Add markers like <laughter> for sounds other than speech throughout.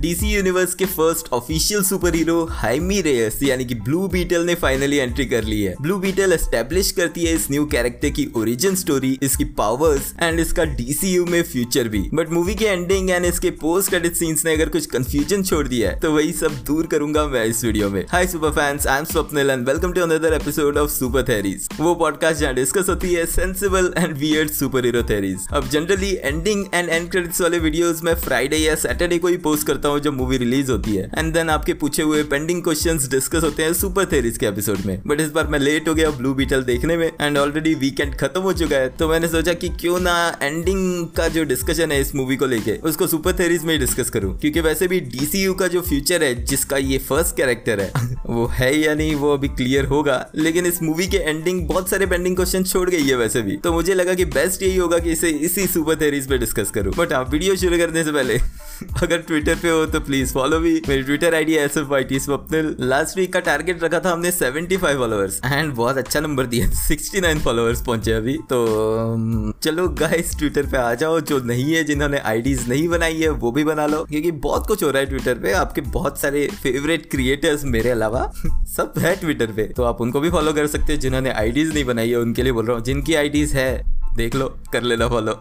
DC universe के first official super hero Jaime Reyes यानी कि ब्लू बीटल ने फाइनली एंट्री कर ली है। ब्लू बीटल एस्टेब्लिश करती है इस न्यू कैरेक्टर की ओरिजिन स्टोरी इसकी पावर्स एंड इसका डीसीयू में फ्यूचर भी। बट मूवी के एंडिंग एंड इसके पोस्ट क्रेडिट सीन्स ने अगर कुछ कंफ्यूजन छोड़ दिया है तो वही सब दूर करूँगा मैं इस वीडियो में। Hi super fans I am Swapnil and welcome to another episode of super theories वो पॉडकास्ट जहाँ डिस्कस होती है sensible and weird super hero theories अब generally ending and end credits वाले वीडियोस में फ्राइडे या सैटरडे को ही पोस्ट करता हूँ जब मूवी रिलीज़ होती है। एंड देन आपके पूछे हुए पेंडिंग क्वेश्चन डिस्कस होते हैं सुपर थेरीज के एपिसोड में। बट इस बार मैं लेट हो गया ब्लू बीटल देखने में। एंड ऑलरेडी वीकेंड खत्म हो चुका है। तो मैंने सोचा कि क्यों ना एंडिंग का जो डिस्कशन है इस मूवी को लेके, उसको सुपर थेरीज में डिस्कस करूँ। क्योंकि वैसे भी डीसीयू का जो फ्यूचर है, जिसका ये फ़र्स्ट कैरेक्टर है, <laughs> वो है या नहीं, वो अभी क्लियर होगा। लेकिन इस मूवी के एंडिंग बहुत सारे पेंडिंग क्वेश्चन छोड़ गई है वैसे भी। तो मुझे लगा कि बेस्ट यही होगा कि इसे इसी सुपर थेरीज पे डिस्कस करूँ। बट हाँ वीडियो शुरू करने से पहले, <laughs> अगर ट्विटर पे हो तो प्लीज़ फॉलो भी मेरी Twitter ID S F Y T Swapnil last week का टारगेट रखा था हमने 75 फॉलोअर्स एंड बहुत अच्छा नंबर दिया 69 फॉलोअर्स पहुँचे अभी. तो चलो गाइस ट्विटर पे आ जाओ. जो नहीं है, जिन्होंने आईडीज नहीं बनाई है, वो भी बना लो. क्योंकि बहुत कुछ हो रहा है ट्विटर पे. आपके बहुत सारे फेवरेट क्रिएटर्स मेरे अलावा <laughs> सब है ट्विटर पे. तो आप उनको भी फॉलो कर सकते हैं, जिन्होंने आईडीज नहीं बनाई है, उनके लिए बोल रहा हूँ. जिनकी आईडीज है देख लो, कर लेना फॉलो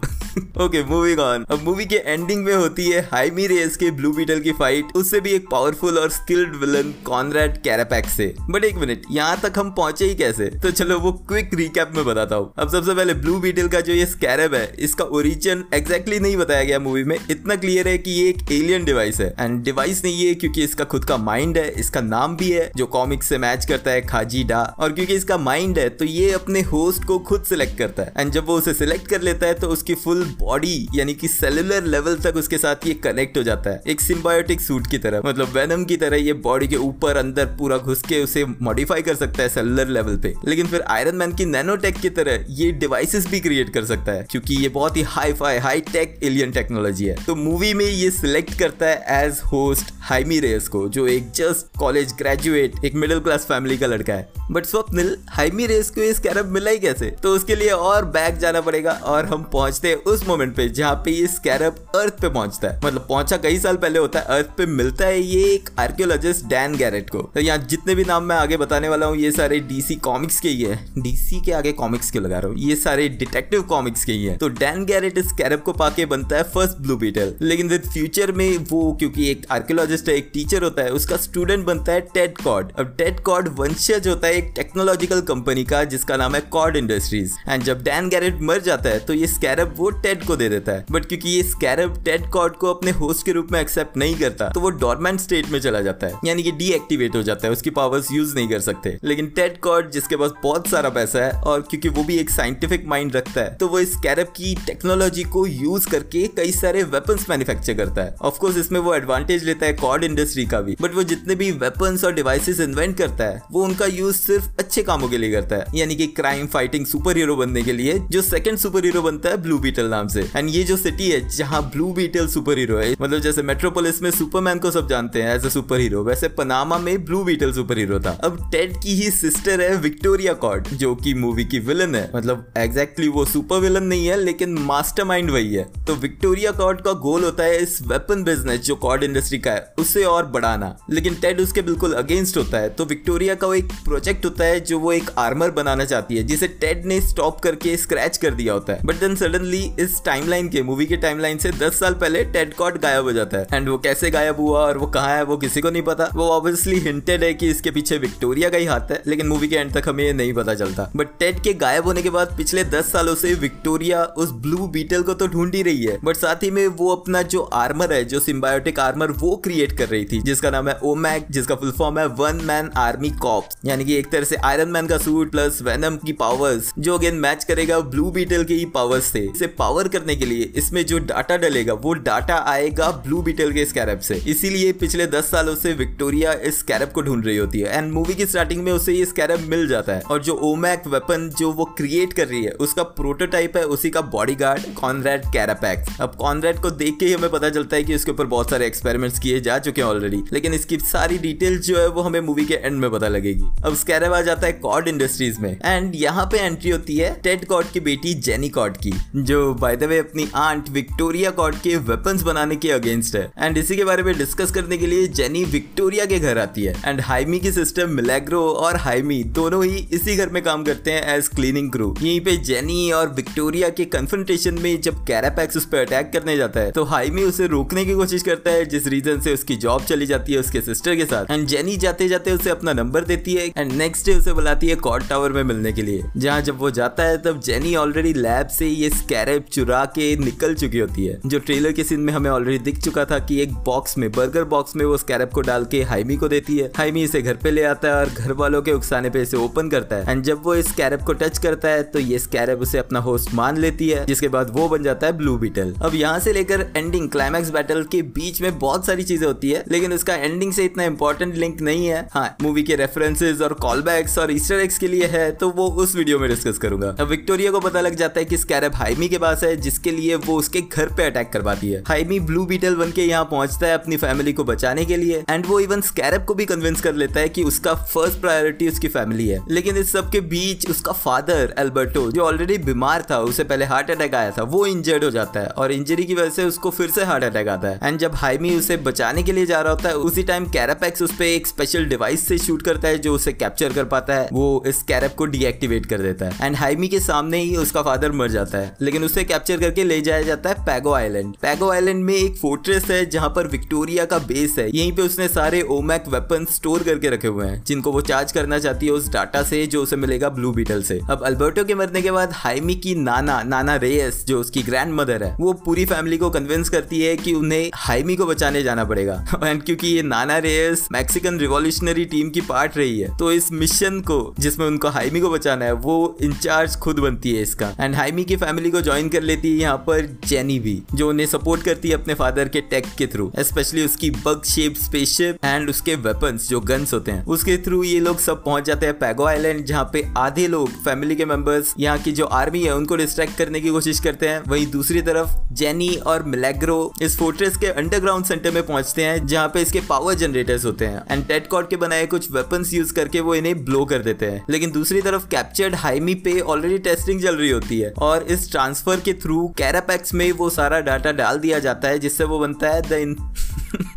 ओके मूविंग ऑन अब मूवी के एंडिंग में होती है हाइमी रेस के ब्लू बीटल की फाइट उससे भी एक पावरफुल और स्किल्ड विलन कॉनरेड कैरापैक से. बट एक मिनट यहाँ तक हम पहुँचे ही कैसे? तो चलो वो क्विक रिकैप में बताता हूँ. अब सबसे पहले ब्लू बीटल का जो ये स्कैरब है, इसका ओरिजिन एग्जैक्टली नहीं बताया गया मूवी में. इतना क्लियर है कि ये एक एलियन डिवाइस है. एंड डिवाइस नहीं है क्योंकि इसका खुद का माइंड है, इसका नाम भी है, जो कॉमिक से मैच करता है खाजी डा और क्योंकि इसका माइंड है तो ये अपने होस्ट को खुद सिलेक्ट करता है. एंड जब वो उसे सिलेक्ट कर लेता है तो उसकी फुल बॉडी यानी कि सेलुलर लेवल तक उसके साथ ये कनेक्ट हो जाता है। एक सिम्बायोटिक सूट की तरह मतलब वेनम की तरह ये बॉडी के ऊपर, अंदर पूरा घुस के उसे मॉडिफाई कर सकता है सेलुलर लेवल पे। लेकिन फिर आयरन मैन की नैनोटेक की तरह ये डिवाइसेस भी क्रिएट कर सकता है, क्योंकि ये बहुत ही hi fi hi tech alien technology है। तो मूवी में ये सिलेक्ट करता है एज होस्ट हाइमी रेस को, जो एक जस्ट कॉलेज ग्रेजुएट, एक मिडिल क्लास फैमिली का लड़का है। बट स्वप्निल, हाइमी रेस को इस कैरब मिला ही कैसे? तो उसके लिए और बैक जाना पड़ेगा और हम पहुँचते हैं उस मोमेंट पे जहाँ पे ये स्कैरब अर्थ पे पहुँचता है। मतलब पहुँचा कई साल पहले होता है, अर्थ पे मिलता है ये एक आर्कियोलॉजिस्ट डैन गैरेट को। तो यहाँ जितने भी नाम मैं आगे बताने वाला हूँ, ये सारे डीसी कॉमिक्स के ही है। डीसी के आगे कॉमिक्स के लगा रहा हूँ? ये सारे डिटेक्टिव कॉमिक्स के ही है। तो डैन गैरेट इस कैरब को पाके बनता है फ़र्स्ट ब्लू बीटल लेकिन फ्यूचर में वो, क्योंकि एक आर्कियोलॉजिस्ट है एक टीचर होता है, उसका स्टूडेंट बनता है टेड कॉड अब टेड कॉड वंशज होता है एक टेक्नोलॉजिकल कंपनी का, जिसका नाम है कॉड इंडस्ट्रीज़ एंड जब डैन गैरेट मर जाता है तो ये स्कैरब वो टेड को दे देता है. बट क्योंकि ये स्कैरब टेड कॉड को अपने होस्ट के रूप में एक्सेप्ट नहीं करता तो वो डॉर्मेंट स्टेट में चला जाता है. यानी कि डीएक्टिवेट हो जाता है, उसकी पावर्स यूज़ नहीं कर सकते. लेकिन टेड कॉड जिसके पास बहुत सारा पैसा है, और क्योंकि वो भी एक साइंटिफिक माइंड रखता है तो वो स्कैरब की टेक्नोलॉजी को यूज़ करके कई सारे वेपन्स मैन्युफैक्चर करता है. ऑफकोर्स इसमें वो एडवांटेज लेता है कॉड इंडस्ट्री का भी। बट वो जितने भी वेपन्स और डिवाइसेस इन्वेंट करता है, वो उनका यूज़ सिर्फ़ अच्छे कामों के लिए करता है। यानी कि क्राइम फाइटिंग सुपर हीरो बनने के लिए, जो सेकंड सुपर हीरो बनता है ब्लू बीटल नाम से। एंड ये जो सिटी है, जहाँ ब्लू बीटल सुपर हीरो है मतलब जैसे मेट्रोपोलिस में सुपरमैन को सब जानते हैं एज ए सुपर हीरो वैसे पनामा में ब्लू बीटल सुपर हीरो था। अब टेड की ही सिस्टर है विक्टोरिया कॉड जो कि मूवी की विलन है। मतलब एग्जैक्टली वो सुपर विलन नहीं है, लेकिन मास्टरमाइंड वही है। तो विक्टोरिया कॉड का गोल होता है इस वेपन बिज़नेस जो कॉड इंडस्ट्री का है उसे और बढ़ाना। लेकिन टेड उसके बिल्कुल अगेंस्ट होता है। तो विक्टोरिया का वो एक प्रोजेक्ट होता है, जो वो एक आर्मर बनाना चाहती है, जिसे टेड ने स्टॉप करके स्क्रैच कर दिया होता है। बट देन सडनली इस टाइमलाइन के मूवी के टाइमलाइन से 10 साल पहले टेड कॉट गायब हो जाता है। एंड वो कैसे गायब हुआ और वो कहाँ है, वो किसी को नहीं पता। वो ऑब्वियसली हिंटेड है कि इसके पीछे विक्टोरिया का ही हाथ है, लेकिन मूवी के एंड तक हमें नहीं पता चलता। बट टेड के गायब होने के बाद पिछले 10 सालों से विक्टोरिया उस ब्लू बीटल को तो ढूंढ ही रही है। बट साथ ही में वो अपना जो आर्मर है, जो सिम्बायोटिक आर्मर वो क्रिएट कर रही थी, जिसका नाम है ओमैक, जिसका फुल फॉर्म है वन मैन आर्मी कॉप्स यानी कि एक तरह से आयरन मैन का सूट प्लस वेनम की पावर्स जो अगेन मैच करेगा ब्लू बीटल के ही पावर्स से। इसे पावर करने के लिए इसमें जो डाटा डलेगा, वो डाटा आएगा ब्लू बीटल के स्कैरब से। इसीलिए पिछले दस सालों से विक्टोरिया इस स्कैरब को ढूंढ रही होती है। एंड मूवी की स्टार्टिंग में उसे ये स्कैरब मिल जाता है। और जो ओमैक वेपन जो वो क्रिएट कर रही है, उसका प्रोटोटाइप है उसी का बॉडी गार्ड कॉनरेड कैरापैक्स अब कॉनरेड को देख के ही हमें पता चलता है कि उसके ऊपर बहुत सारे एक्सपेरिमेंट्स किए जा जा चुके हैं ऑलरेडी लेकिन इसकी सारी डिटेल जो है वो हमें मूवी के एंड में पता लगेगी। अब स्कैरेब आ जाता है कॉड इंडस्ट्रीज़ में। एंड यहाँ पे एंट्री होती है टेड कॉड की बेटी जेनी कॉड की, जो बाय द वे अपनी आंट विक्टोरिया कॉड के वेपन्स बनाने के अगेंस्ट है। एंड इसी के बारे में डिस्कस करने के लिए जेनी विक्टोरिया के घर आती है। एंड हाइमी की सिस्टर मिलेग्रो और हाइमी दोनों ही इसी घर में काम करते हैं एज क्लीनिंग क्रू यहीं पे जेनी और विक्टोरिया के कन्फ्रंटेशन में जब कैरापैक्स उस पर अटैक करने जाता है तो हाइमी उसे रोकने की कोशिश करता है, जिस रीजन से उसकी जॉब चली जाती है उसके सिस्टर के साथ। एंड जेनी जाते जाते उसे अपना नंबर देती है। एंड नेक्स्ट डे उसे बुलाती है कॉड टावर में मिलने के लिए। जहाँ जब वो जाता है, तब जेनी ऑलरेडी लैब से ये स्कैरेब चुरा के निकल चुकी होती है। जो ट्रेलर के सीन में हमें ऑलरेडी दिख चुका था कि एक बॉक्स में बर्गर बॉक्स में वो स्कैरेब को डाल के हाइमी को देती है। हाइमी इसे घर पे ले आता है और घर वालों के उकसाने पे इसे ओपन करता है। एंड जब वो इस कैरेब को टच करता है तो ये स्कैरेब उसे अपना होस्ट मान लेती है, जिसके बाद वो बन जाता है ब्लू बीटल अब यहाँ से लेकर एंडिंग क्लाइमैक्स बैटल के बीच में बहुत सारी चीज़ें होती है, लेकिन उसका एंडिंग से इतना इंपॉर्टेंट लिंक नहीं है। हाँ मूवी के रेफरेंसेज और कॉल बैक्स और ईस्टर एक्स के लिए है तो वो उस वीडियो में डिस्कस करूँगा। अब विक्टोरिया को पता लग जाता है कि स्कैरेब हाइमी के पास है, जिसके लिए वो उसके घर पे अटैक करवाती है। हाइमी ब्लू बीटल बन के यहाँ पहुँचता है अपनी फैमिली को बचाने के लिए एंड वो इवन स्कैरेब को भी कन्विंस कर लेता है कि उसका फ़र्स्ट प्रायोरिटी उसकी फैमिली है। लेकिन इस सब के बीच उसका फादर एल्बर्टो जो ऑलरेडी बीमार था, उसे पहले हार्ट अटैक आया था, वो इंजर्ड हो जाता है, और इंजरी की वजह से उसको फिर से हार्ट अटैक आता है। एंड जब हाइमी उसे बचाने के लिए जा रहा होता है। उसी टाइम कैरापैक्स उस पर एक स्पेशल डिवाइस से शूट करता है, जो उसे कैप्चर कर पाता है। वो इस कैरप को डीएक्टिवेट कर देता है। एंड हाइमी के सामने ही उसका फादर मर जाता है। लेकिन उसे कैप्चर करके ले जाया जाता है पैगो आइलैंड पैगो आइलैंड में एक फोर्ट्रेस है, जहाँ पर विक्टोरिया का बेस है। यहीं पे उसने सारे ओमैक वेपन स्टोर करके रखे हुए हैं, जिनको वो चार्ज करना चाहती है उस डाटा से, जो उसे मिलेगा ब्लू बीटल से। अब अल्बर्टो के मरने के बाद हाइमी की नाना नाना रेयस जो उसकी ग्रैंड मदर है, वो पूरी फैमिली को कन्विंस करती है कि उन्हें हाइमी को बचाने जाना पड़ेगा। एंड <laughs> क्योंकि ये nana Reyes Mexican revolutionary team की पार्ट रही है। तो इस मिशन को, जिसमें उनको हाइमी को बचाना है, वो इंचार्ज खुद बनती है इसका। एंड हाइमी की फैमिली को ज्वाइन कर लेती है यहाँ पर जेनी भी, जो उन्हें सपोर्ट करती है अपने फादर के टेक के थ्रू स्पेशली उसकी बग शेप स्पेसशिप एंड उसके वेपन्स जो गन्स होते हैं। उसके थ्रू ये लोग सब पहुँच जाते हैं पैगो आइलैंड जहाँ पे आधे लोग फैमिली के मेंबर्स यहाँ की जो आर्मी है, उनको डिस्ट्रैक्ट करने की कोशिश करते हैं। वहीं दूसरी तरफ़ जेनी और मिलेग्रो इस फोर्ट्रेस के अंडरग्राउंड सेंटर में पहुँचते हैं, जहाँ पे इसके पावर जनरेटर्स होते हैं। एंड टेटकॉट के बनाए कुछ वेपन यूज़ करके वो इन्हें ब्लो कर देते हैं। लेकिन दूसरी तरफ़ कैप्चर्ड हाइमी पे ऑलरेडी टेस्टिंग चल रही होती है। और इस ट्रांसफ़र के थ्रू कैरापैक्स में वो सारा डाटा डाल दिया जाता है, जिससे वो बनता है द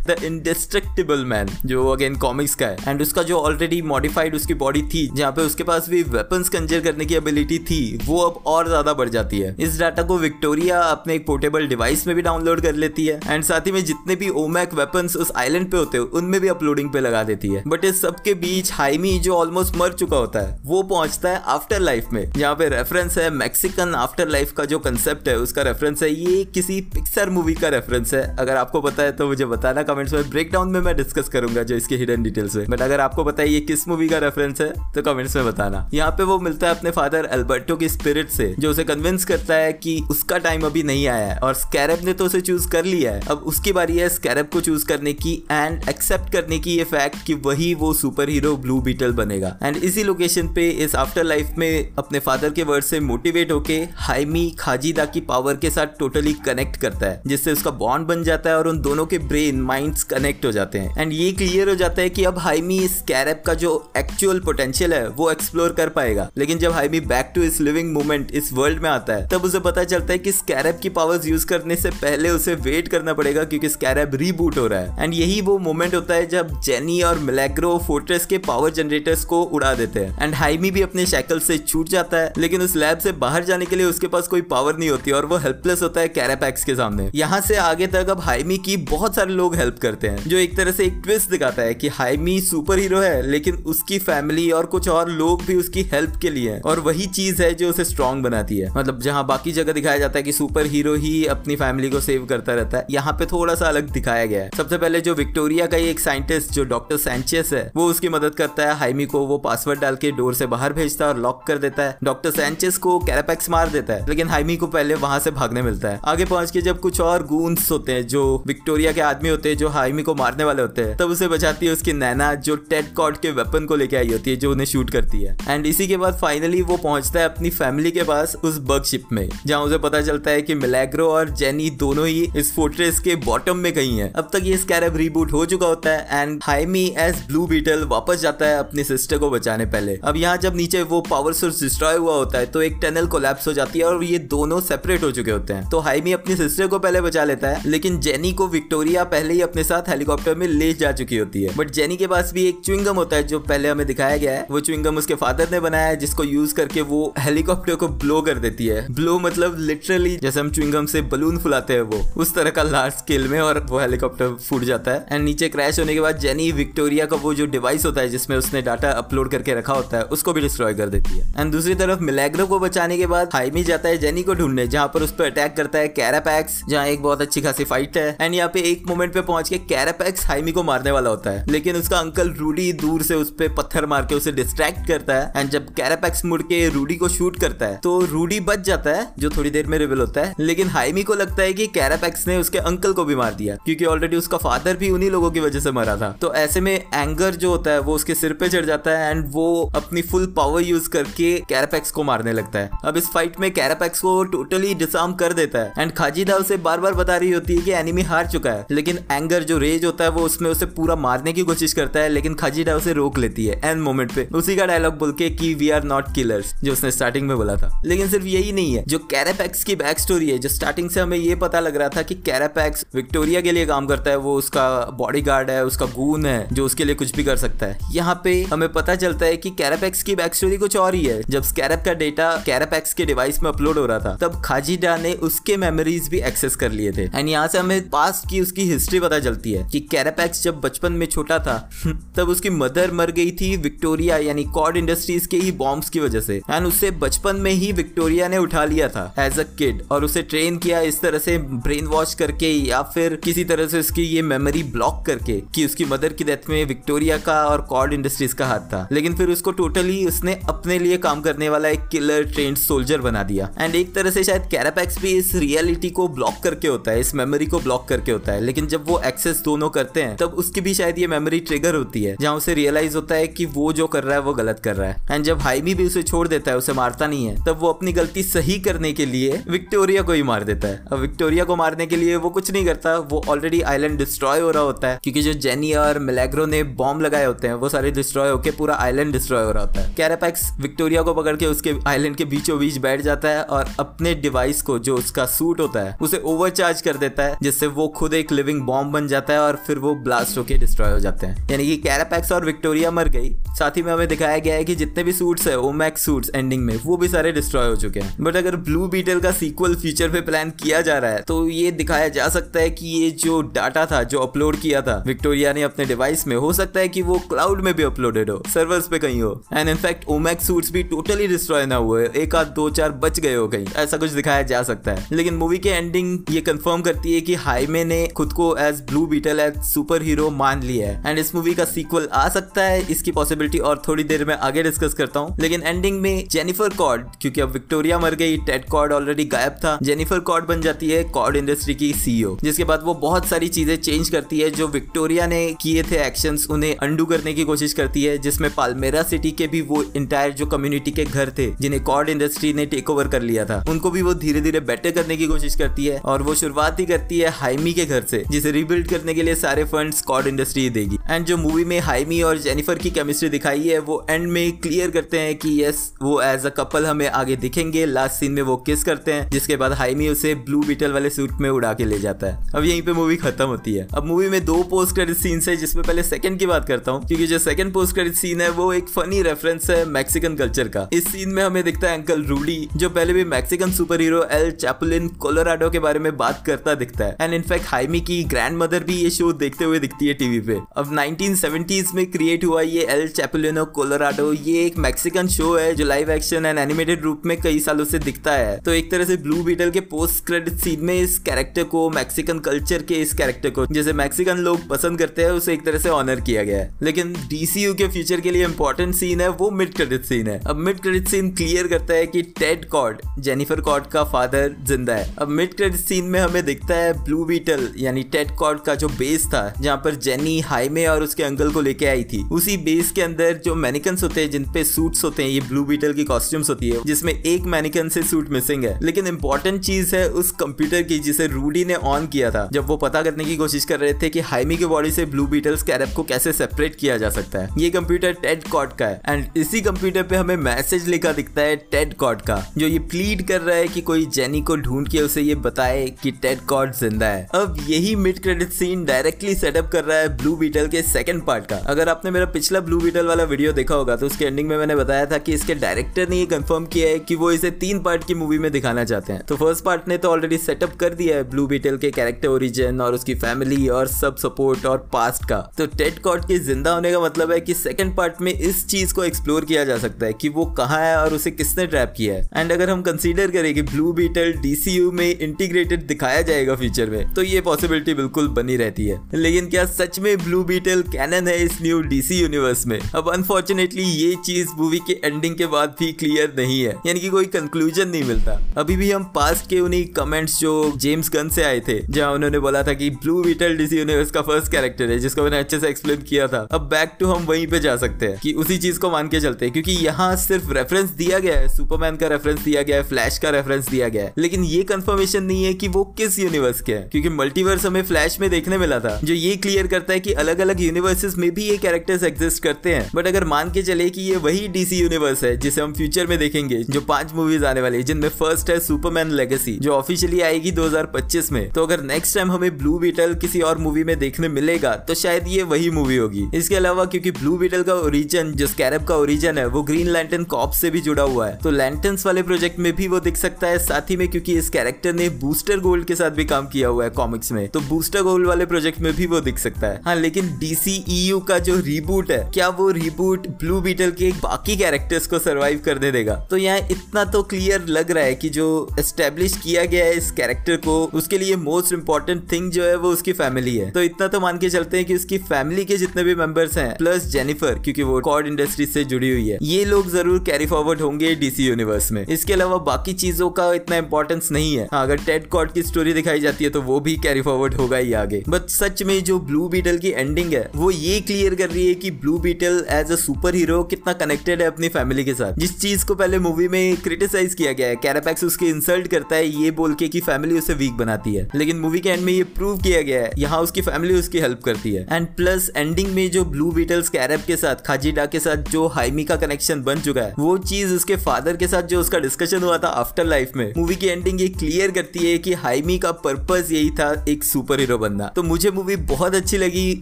द इंडिस्ट्रक्टिबल मैन जो अगेन कॉमिक्स का है. एंड उसका जो ऑलरेडी मॉडिफाइड उसकी बॉडी थी, जहाँ पे उसके पास भी वेपन्स कंजर करने की एबिलिटी थी, वो अब और ज़्यादा बढ़ जाती है. इस डाटा को विक्टोरिया अपने एक पोर्टेबल डिवाइस में भी डाउनलोड कर लेती है. एंड साथ ही में जितने भी ओमैक वेपन्स उस आइलैंड पे होते हैं, उनमें भी अपलोडिंग पे लगा देती है. बट इस सबके बीच हाइमी जो ऑलमोस्ट मर चुका होता है, वो पहुँचता है आफ्टर लाइफ में. जहाँ पे रेफरेंस है मैक्सिकन आफ्टर लाइफ का जो कंसेप्ट है, उसका रेफरेंस है ये किसी पिक्सर मूवी का रेफरेंस है. अगर आपको पता है तो मुझे बताना कमेंट्स में। ब्रेक डाउन में मैं डिस्कस करूँगा जो इसके हिडन डिटेल्स है। बट अगर आपको पता है ये किस मूवी का रेफरेंस है तो कमेंट्स में बताना। यहाँ पे वो मिलता है अपने फादर अल्बर्टो की स्पिरिट से, जो उसे कन्विंस करता है कि उसका टाइम अभी नहीं आया है। और स्कैरब ने तो उसे चूज़ कर लिया है। अब उसकी बारी है स्कैरब को चूज़ करने की एंड एक्सेप्ट करने की ये फैक्ट कि वही वो सुपर हीरो ब्लू बीटल बनेगा। एंड इसी लोकेशन पे इस आफ्टर लाइफ में अपने फादर के वर्ड से मोटिवेट होके हाइमी खाजीदा की पावर के साथ टोटली कनेक्ट करता है, जिससे उसका बॉन्ड बन जाता है और उन दोनों के ब्रेन माइंड्स कनेक्ट हो जाते हैं। एंड ये क्लियर हो जाता है कि अब हाइमी इस कैरेप का जो एक्चुअल पोटेंशियल है, वो एक्सप्लोर कर पाएगा। लेकिन जब हाइमी बैक टू इस लिविंग मूवमेंट इस वर्ल्ड में आता है, तब उसे पता चलता है कि स्कैरब की पावर्स यूज़ करने से पहले उसे वेट करना पड़ेगा क्योंकि स्कैरब रीबूट हो रहा है। एंड यही वो मोमेंट होता है जब जेनी और मिलेग्रो फोर्ट्रेस के पावर जनरेटर्स को उड़ा देते हैं। एंड हाइमी भी अपने शैकल से छूट जाता है, लेकिन उस लैब से बाहर जाने के लिए उसके पास कोई पावर नहीं होती और वो हेल्पलेस होता है कैरापैक्स के सामने। यहाँ से आगे तक अब हाइमी की बहुत सारे लोग हेल्प करते हैं, जो एक तरह से एक ट्विस्ट दिखाता है कि हाइमी सुपर हीरो है, लेकिन उसकी फैमिली और कुछ और लोग भी उसकी हेल्प के लिए हैं। और वही चीज़ है जो उसे स्ट्रॉन्ग बनाती है। मतलब जहाँ बाकी जगह दिखाया जाता है कि सुपर हीरो ही अपनी फैमिली को सेव करता रहता है, यहाँ पे थोड़ा सा अलग दिखाया गया है। सबसे पहले जो विक्टोरिया का एक साइंटिस्ट जो डॉक्टर सैंचेस है, वो उसकी मदद करता है। हाइमी को वो पासवर्ड डाल के डोर से बाहर भेजता है और लॉक कर देता है। डॉक्टर सैंचेस को कैरापैक्स मार देता है, लेकिन हाइमी को पहले वहाँ से भागने मिलता है। आगे पहुँच के जब कुछ और गूंस होते हैं, जो विक्टोरिया के आदमी होते हैं, जो हाइमी को मारने वाले होते हैं, तब उसे बचाती है उसकी नैना, जो टेड कॉड के वेपन को लेके आई होती है, जो उन्हें शूट करती है। एंड इसी के बाद फाइनली वो पहुँचता है अपनी फैमिली के पास, उस बग शिप में, जहाँ उसे पता चलता है कि मिलेग्रो और जेनी दोनों ही इस फोर्ट्रेस के बॉटम में कहीं है। अब तक ये स्कैरब रिबूट हो चुका होता है and Jaime as blue beetle वापस जाता है अपनी सिस्टर को बचाने पहले। अब यहाँ जब नीचे वो पावर सोर्स डिस्ट्रॉय हुआ होता है तो एक टनल कोलैप्स हो जाती है, और ये दोनों सेपरेट हो चुके होते हैं। तो हाइमी अपनी सिस्टर को पहले बचा लेता है, लेकिन जेनी को विक्टोरिया पहले ही अपने साथ हेलीकॉप्टर में ले जा चुकी होती है। बट जेनी के पास भी एक च्विंगम होता है जो पहले हमें दिखाया गया है। वो च्विंगम उसके फादर ने बनाया है, जिसको यूज़ करके वो हेलीकॉप्टर को ब्लो कर देती है। ब्लो मतलब लिटरली जैसे हम च्विंगम से बलून फुलाते हैं वो। उस तरह का लार्ज स्केल में और वो हेलीकॉप्टर फूट जाता है। एंड नीचे क्रैश होने के बाद जेनी विक्टोरिया का वो जो डिवाइस होता है, जिसमें उसने डाटा अपलोड करके रखा होता है, उसको भी डिस्ट्रॉय कर देती है। एंड दूसरी तरफ़ मिलेग्रो को बचाने के बाद हाइमी जाता है जेनी को ढूँढने, जहाँ पर उस पर अटैक करता है कैरापैक्स जहाँ एक बहुत अच्छी खासी फाइट है। एंड यहाँ पे एक मोमेंट पे पहुँच के कैरापैक्स हाइमी को मारने वाला होता है। लेकिन उसका अंकल रूडी दूर से उस पर पत्थर मार के उसे डिस्ट्रैक्ट करता है एंड जब कैरापैक्स मुड़ के रूडी को शूट करता है तो रूडी बच जाता है, जो थोड़ी देर में रिविल होता है। लेकिन हाइमी को लगता है कि कैरापैक्स ने उसके अंकल को भी मार दिया, क्योंकि ऑलरेडी उसका फादर भी उन्हीं लोगों की वजह से मरा था। तो ऐसे में एंगर जो होता है, वो उसके सिर पे चढ़ जाता है एंड वो अपनी फुल पावर यूज़ करके कैरापैक्स को मारने लगता है। अब इस फाइट में कैरापैक्स को टोटली डिसार्म कर देता है एंड खाजीदा उसे बार बार बता रही होती है कि एनिमी हार चुका है। लेकिन एंगर जो रेज होता है, वो उसमें उसे पूरा मारने की कोशिश करता है, लेकिन खाजिदा उसे रोक लेती है एंड मोमेंट पे। उसी का डायलॉग बोल के कि वी आर नॉट किलर्स जो उसने स्टार्टिंग में बोला था। लेकिन सिर्फ़ यही नहीं है, जो कैरापैक्स की बैक स्टोरी है, जो स्टार्टिंग से हमें ये पता लग रहा था कि कैरापैक्स विक्टोरिया के लिए काम करता है, वो उसका बॉडी गार्ड है, उसका गून है, जो उसके लिए कुछ भी कर सकता है। यहाँ पे हमें पता चलता है कि कैरापैक्स की बैक स्टोरी कुछ और ही है। जब स्कैरप का डेटा कैरापैक्स के डिवाइस में अपलोड हो रहा था, तब खाजीडा ने उसके मेमोरीज भी एक्सेस कर लिए थे। एंड यहाँ से हमें पास्ट की उसकी हिस्ट्री पता चलती है कि कैरापैक्स जब बचपन में छोटा था, <laughs> तब उसकी मदर मर गई थी विक्टोरिया यानी कॉड इंडस्ट्रीज़ के ही बॉम्ब्स की वजह से। एंड उससे बचपन में ही विक्टोरिया ने उठा लिया था एज अ किड और उसे ट्रेन किया इस तरह से ब्रेन वॉश करके, या फिर किसी तरह से उसकी ये मेमोरी ब्लॉक करके, कि उसकी मदर की डेथ में विक्टोरिया का और कॉड इंडस्ट्रीज़ का हाथ था। लेकिन फिर उसको टोटली उसने अपने लिए काम करने वाला एक किलर ट्रेन सोल्जर बना दिया। एंड एक तरह से शायद कैरापैक्स भी इस रियलिटी को ब्लॉक करके होता है, इस मेमोरी को ब्लॉक करके होता है। लेकिन जब वो एक्सेस दोनों करते हैं, तब उसकी भी शायद ये मेमोरी ट्रिगर होती है, जहाँ उसे रियलाइज़ होता है कि वो जो कर रहा है, वो गलत कर रहा है। एंड जब हाइमी भी उसे छोड़ देता है, उसे मारता नहीं है, तब वो अपनी गलती सही करने के लिए विक्टोरिया को ही मार देता है। अब विक्टोरिया को मारने के लिए वो कुछ नहीं करता, वो ऑलरेडी आइलैंड डिस्ट्रॉय हो रहा होता है, क्योंकि जो जेनी और मिलेग्रो ने बॉम्ब लगाए होते हैं, वो सारे डिस्ट्रॉय होकर पूरा आइलैंड डिस्ट्रॉय हो रहा होता है। कैरापैक्स विक्टोरिया को पकड़ के उसके आइलैंड के बीचों बीच बैठ जाता है और अपने डिवाइस को जो उसका सूट होता है, उसे ओवरचार्ज कर देता है, जिससे वो खुद एक लिविंग बॉम्ब बन जाता है और फिर वो ब्लास्ट होकर डिस्ट्रॉय हो जाते हैं। यानी कि कैरापैक्स और विक्टोरिया मर गई। साथ ही में हमें दिखाया गया है कि जितने भी सूट्स है ओमैक्स सूट्स एंडिंग में, वो भी सारे डिस्ट्रॉय हो चुके हैं। बट अगर ब्लू बीटल का सीक्वल फ्यूचर पे प्लान किया जा रहा है तो ये दिखाया जा सकता है कि ये जो डाटा था, जो अपलोड किया था विक्टोरिया ने अपने डिवाइस में, हो सकता है कि वो क्लाउड में भी अपलोडेड हो सर्वर्स पे कहीं हो। And in fact OMAC's suits भी टोटली डिस्ट्रॉय ना हुए, एक आध दो चार बच गए हो कहीं। ऐसा कुछ दिखाया जा सकता है। लेकिन मूवी के एंडिंग ये कंफर्म करती है कि हाईमे ने खुद को as blue beetle as super hero मान लिया है। एंड इस मूवी का सीक्वल आ सकता है। इसकी पॉसिबिलिटी और थोड़ी देर में आगे डिस्कस करता हूँ। लेकिन एंडिंग में जेनिफर कॉड क्योंकि अब विक्टोरिया मर गई टेड कॉड ऑलरेडी गायब था। जेनिफर कॉड बन जाती है कॉड इंडस्ट्री की सीईओ जिसके बाद वो बहुत सारी चीज़ें चेंज करती है, जो विक्टोरिया ने किए थे एक्शंस उन्हें अंडू करने की कोशिश करती है, जिसमें पालमेरा सिटी के भी वो इंटायर जो कम्युनिटी के घर थे, जिन्हें कॉड इंडस्ट्री ने टेक ओवर कर लिया था, उनको भी वो धीरे धीरे बेटर करने की कोशिश करती है, और वो शुरुआत ही करती है हाइमी के घर से जिसे रिबिल्ड करने के लिए सारे फंड कॉड इंडस्ट्री देगी। एंड जो मूवी में हाइमी और जेनिफर की केमिस्ट्री दिखाई है, वो एंड में क्लियर करते हैं कि यस वो एज अ कपल हमें आगे दिखेंगे। लास्ट सीन में वो किस करते हैं, जिसके बाद हाइमी उसे ब्लू बीटल वाले सूट में उड़ा के ले जाता है। अब यहीं पे मूवी खत्म होती है। अब मूवी में दो पोस्ट क्रेडिट सीन्स है, जिसमें पहले सेकंड की बात करता हूँ, क्योंकि जो सेकंड पोस्ट क्रेडिट सीन है, वो एक फनी रेफरेंस है मैक्सिकन कल्चर का। इस सीन में हमें दिखता है अंकल रूडी जो पहले भी Mexican super hero el Chapulin Colorado के बारे में बात करता दिखता है। एंड इनफैक्ट हाइमी की ग्रैंड मदर भी ये शो देखते हुए दिखती है टीवी पे। अब 1970s में क्रिएट हुआ ये एल चैपलिनो कोलोराडो ये एक मैक्सिकन शो है जो लाइव एक्शन एंड एनिमेटेड रूप में कई सालों से दिखता है। तो एक तरह से ब्लू बीटल के पोस्ट क्रेडिट सीन में इस कैरेक्टर को मैक्सिकन कल्चर के इस कैरेक्टर को, जैसे मैक्सिकन लोग पसंद करते हैं, उसे एक तरह से ऑनर किया गया है। लेकिन डीसीयू के फ्यूचर के लिए इंपॉर्टेंट सीन है, वो मिड क्रेडिट सीन है। अब मिड क्रेडिट सीन क्लियर करता है कि टेड कॉड जेनिफर कॉड का फादर ज़िंदा है। अब मिड क्रेडिट सीन में हमें दिखता है ब्लू बीटल यानी कॉड का जो बेस था, जहाँ पर जेनी हाईमे और उसके अंकल को लेके आई थी, उसी बेस के अंदर जो मैनिकन्स होते हैं जिनपे सूट्स होते हैं, ये ब्लू बीटल की कॉस्ट्यूम्स होती है, जिसमें एक मैनिकन से सूट मिसिंग है। लेकिन इंपॉर्टेंट चीज़ है उस कंप्यूटर की, जिसे रूडी ने ऑन किया था, जब वो पता करने की कोशिश कर रहे थे कि हाइमी के बॉडी से ब्लू बीटल्स कैरप को कैसे सेपरेट किया जा सकता है। ये कंप्यूटर टेड कॉड का है एंड इसी कंप्यूटर पे हमें मैसेज लिखा दिखता है टेड कॉड का, जो ये प्लीड कर रहा है कि कोई जेनी को ढूंढ के उसे ये बताए कि टेड कॉड ज़िंदा है। अब यही mid credit scene directly setup कर रहा है ब्लू बीटल के सेकंड पार्ट का। अगर आपने मेरा पिछला ब्लू बीटल वाला वीडियो देखा होगा तो उसके एंडिंग में मैंने बताया था कि इसके डायरेक्टर ने ये कंफर्म किया है कि वो इसे तीन पार्ट की मूवी में दिखाना चाहते हैं। तो फ़र्स्ट पार्ट ने तो ऑलरेडी सेटअप कर दिया है ब्लू बीटल के कैरेक्टर ओरिजिन और उसकी फैमिली और सब सपोर्ट और पास्ट का। तो टेड कॉट के ज़िंदा होने का मतलब है कि सेकंड पार्ट में इस चीज़ को एक्सप्लोर किया जा सकता है कि वो कहाँ है और उसे किसने ट्रैप किया है। एंड अगर हम कंसीडर करें कि ब्लू बीटल डीसीयू में इंटीग्रेटेड दिखाया जाएगा फ्यूचर में तो ये पॉसिबिलिटी बिल्कुल बनी रहती है। लेकिन क्या सच में ब्लू बीटल कैनन है इस न्यू डीसी यूनिवर्स में? अब अनफॉर्चुनेटली ये चीज़ मूवी के एंडिंग के बाद भी क्लियर नहीं है। यानी कि कोई कंक्लूजन नहीं मिलता। अभी भी हम पास्ट के उन्हीं कमेंट्स जो जेम्स गन से आए थे, जहाँ उन्होंने बोला था कि ब्लू बीटल डीसी यूनिवर्स का फ़र्स्ट कैरेक्टर है, जिसको मैंने अच्छे से एक्सप्लेन किया था। अब बैक टू हम वहीं पे जा सकते हैं कि उसी चीज़ को मान के चलते हैं, क्योंकि यहाँ सिर्फ़ रेफरेंस दिया गया है। सुपरमैन का रेफरेंस दिया गया है फ्लैश का रेफरेंस दिया गया है। लेकिन ये कंफर्मेशन नहीं है कि वो किस यूनिवर्स के हैं, क्योंकि मल्टीवर्स हमें फ्लैश में देखने मिला था, जो ये क्लियर करता है कि अलग अलग यूनिवर्सेस में भी ये कैरेक्टर्स एग्जिस्ट करते हैं। बट अगर मान के चले कि ये वही डीसी यूनिवर्स है, जिसे हम फ्यूचर में देखेंगे, जो पाँच मूवीज़ आने वाली है, जिनमें फ़र्स्ट है सुपरमैन लेगेसी जो ऑफिशियली आएगी 2025 में। तो अगर नेक्स्ट टाइम हमें ब्लू बीटल किसी और मूवी में देखने मिलेगा तो शायद ये वही मूवी होगी। इसके अलावा क्योंकि ब्लू बीटल का ओरिजन जो स्कैरब का ओरिजन है, वो ग्रीन लैंटन कॉप से भी जुड़ा हुआ है। तो लैंटन्स वाले प्रोजेक्ट में भी वो दिख सकता है, साथ ही में क्योंकि इस कैरेक्टर ने बूस्टर गोल्ड के साथ भी काम किया हुआ है कॉमिक्स में। तो बूस्टर गोल्ड वाले प्रोजेक्ट में भी वो दिख सकता है। हाँ लेकिन डीसीईयू का जो रिबूट है क्या वो रिबूट ब्लू बीटल के बाकी कैरेक्टर्स को सरवाइव करने देगा? तो यहाँ इतना तो क्लियर लग रहा है कि जो एस्टेब्लिश किया गया है इस कैरेक्टर को उसके लिए मोस्ट इंपॉर्टेंट थिंग जो है वो उसकी फैमिली है। तो इतना तो मान के चलते हैं कि उसकी फैमिली के जितने भी मेंबर्स हैं प्लस जेनिफर क्योंकि वो कॉर्ड इंडस्ट्री से जुड़ी हुई है ये लोग ज़रूर कैरी फॉरवर्ड होंगे डीसी यूनिवर्स में। इसके अलावा बाकी चीज़ों का इतना इंपॉर्टेंस नहीं है। हाँ, अगर टेड कॉर्ड की स्टोरी दिखाई जाती है तो वो भी कैरी फॉरवर्ड होगा ही आगे। बट सच में जो ब्लू बीटल की एंडिंग है, वो ये क्लियर कर रही है कि blue beetle as a super hero कितना कनेक्टेड है अपनी फैमिली के साथ। जिस चीज़ को पहले मूवी में क्रिटिसाइज किया गया है कैरापैक्स उसके इंसल्ट करता है, ये बोल के कि फैमिली उसे वीक बनाती है। लेकिन मूवी के एंड में ये प्रूव किया गया है, यहाँ उसकी फैमिली उसकी हेल्प करती है। एंड प्लस एंडिंग में जो ब्लू बीटल्स कैरप के साथ खाजीडा के साथ जो हाइमी का कनेक्शन बन चुका है, वो चीज़ उसके फादर के साथ जो उसका डिस्कशन हुआ था आफ्टर लाइफ में मूवी की एंडिंग ये क्लियर करती है कि हाइमी का पर्पज यही था एक सुपर हीरो बनना तो मुझे मूवी बहुत अच्छी लगी।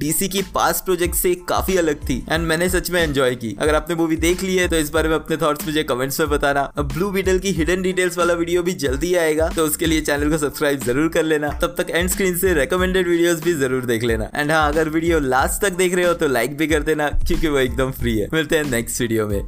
डीसी की पास प्रोजेक्ट से काफ़ी अलग थी। एंड मैंने सच में एंजॉय की। अगर आपने मूवी देख ली है तो इस बारे में अपने थॉट्स मुझे कमेंट्स में बताना। अब ब्लू बीटल की हिडन डिटेल्स वाला वीडियो भी जल्दी आएगा। तो उसके लिए चैनल को सब्सक्राइब ज़रूर कर लेना। तब तक एंड स्क्रीन से रेकमेंडेड वीडियोस भी ज़रूर देख लेना। एंड हाँ अगर वीडियो लास्ट तक देख रहे हो तो लाइक भी कर देना, क्योंकि वो एकदम फ्री है। मिलते हैं नेक्स्ट वीडियो में।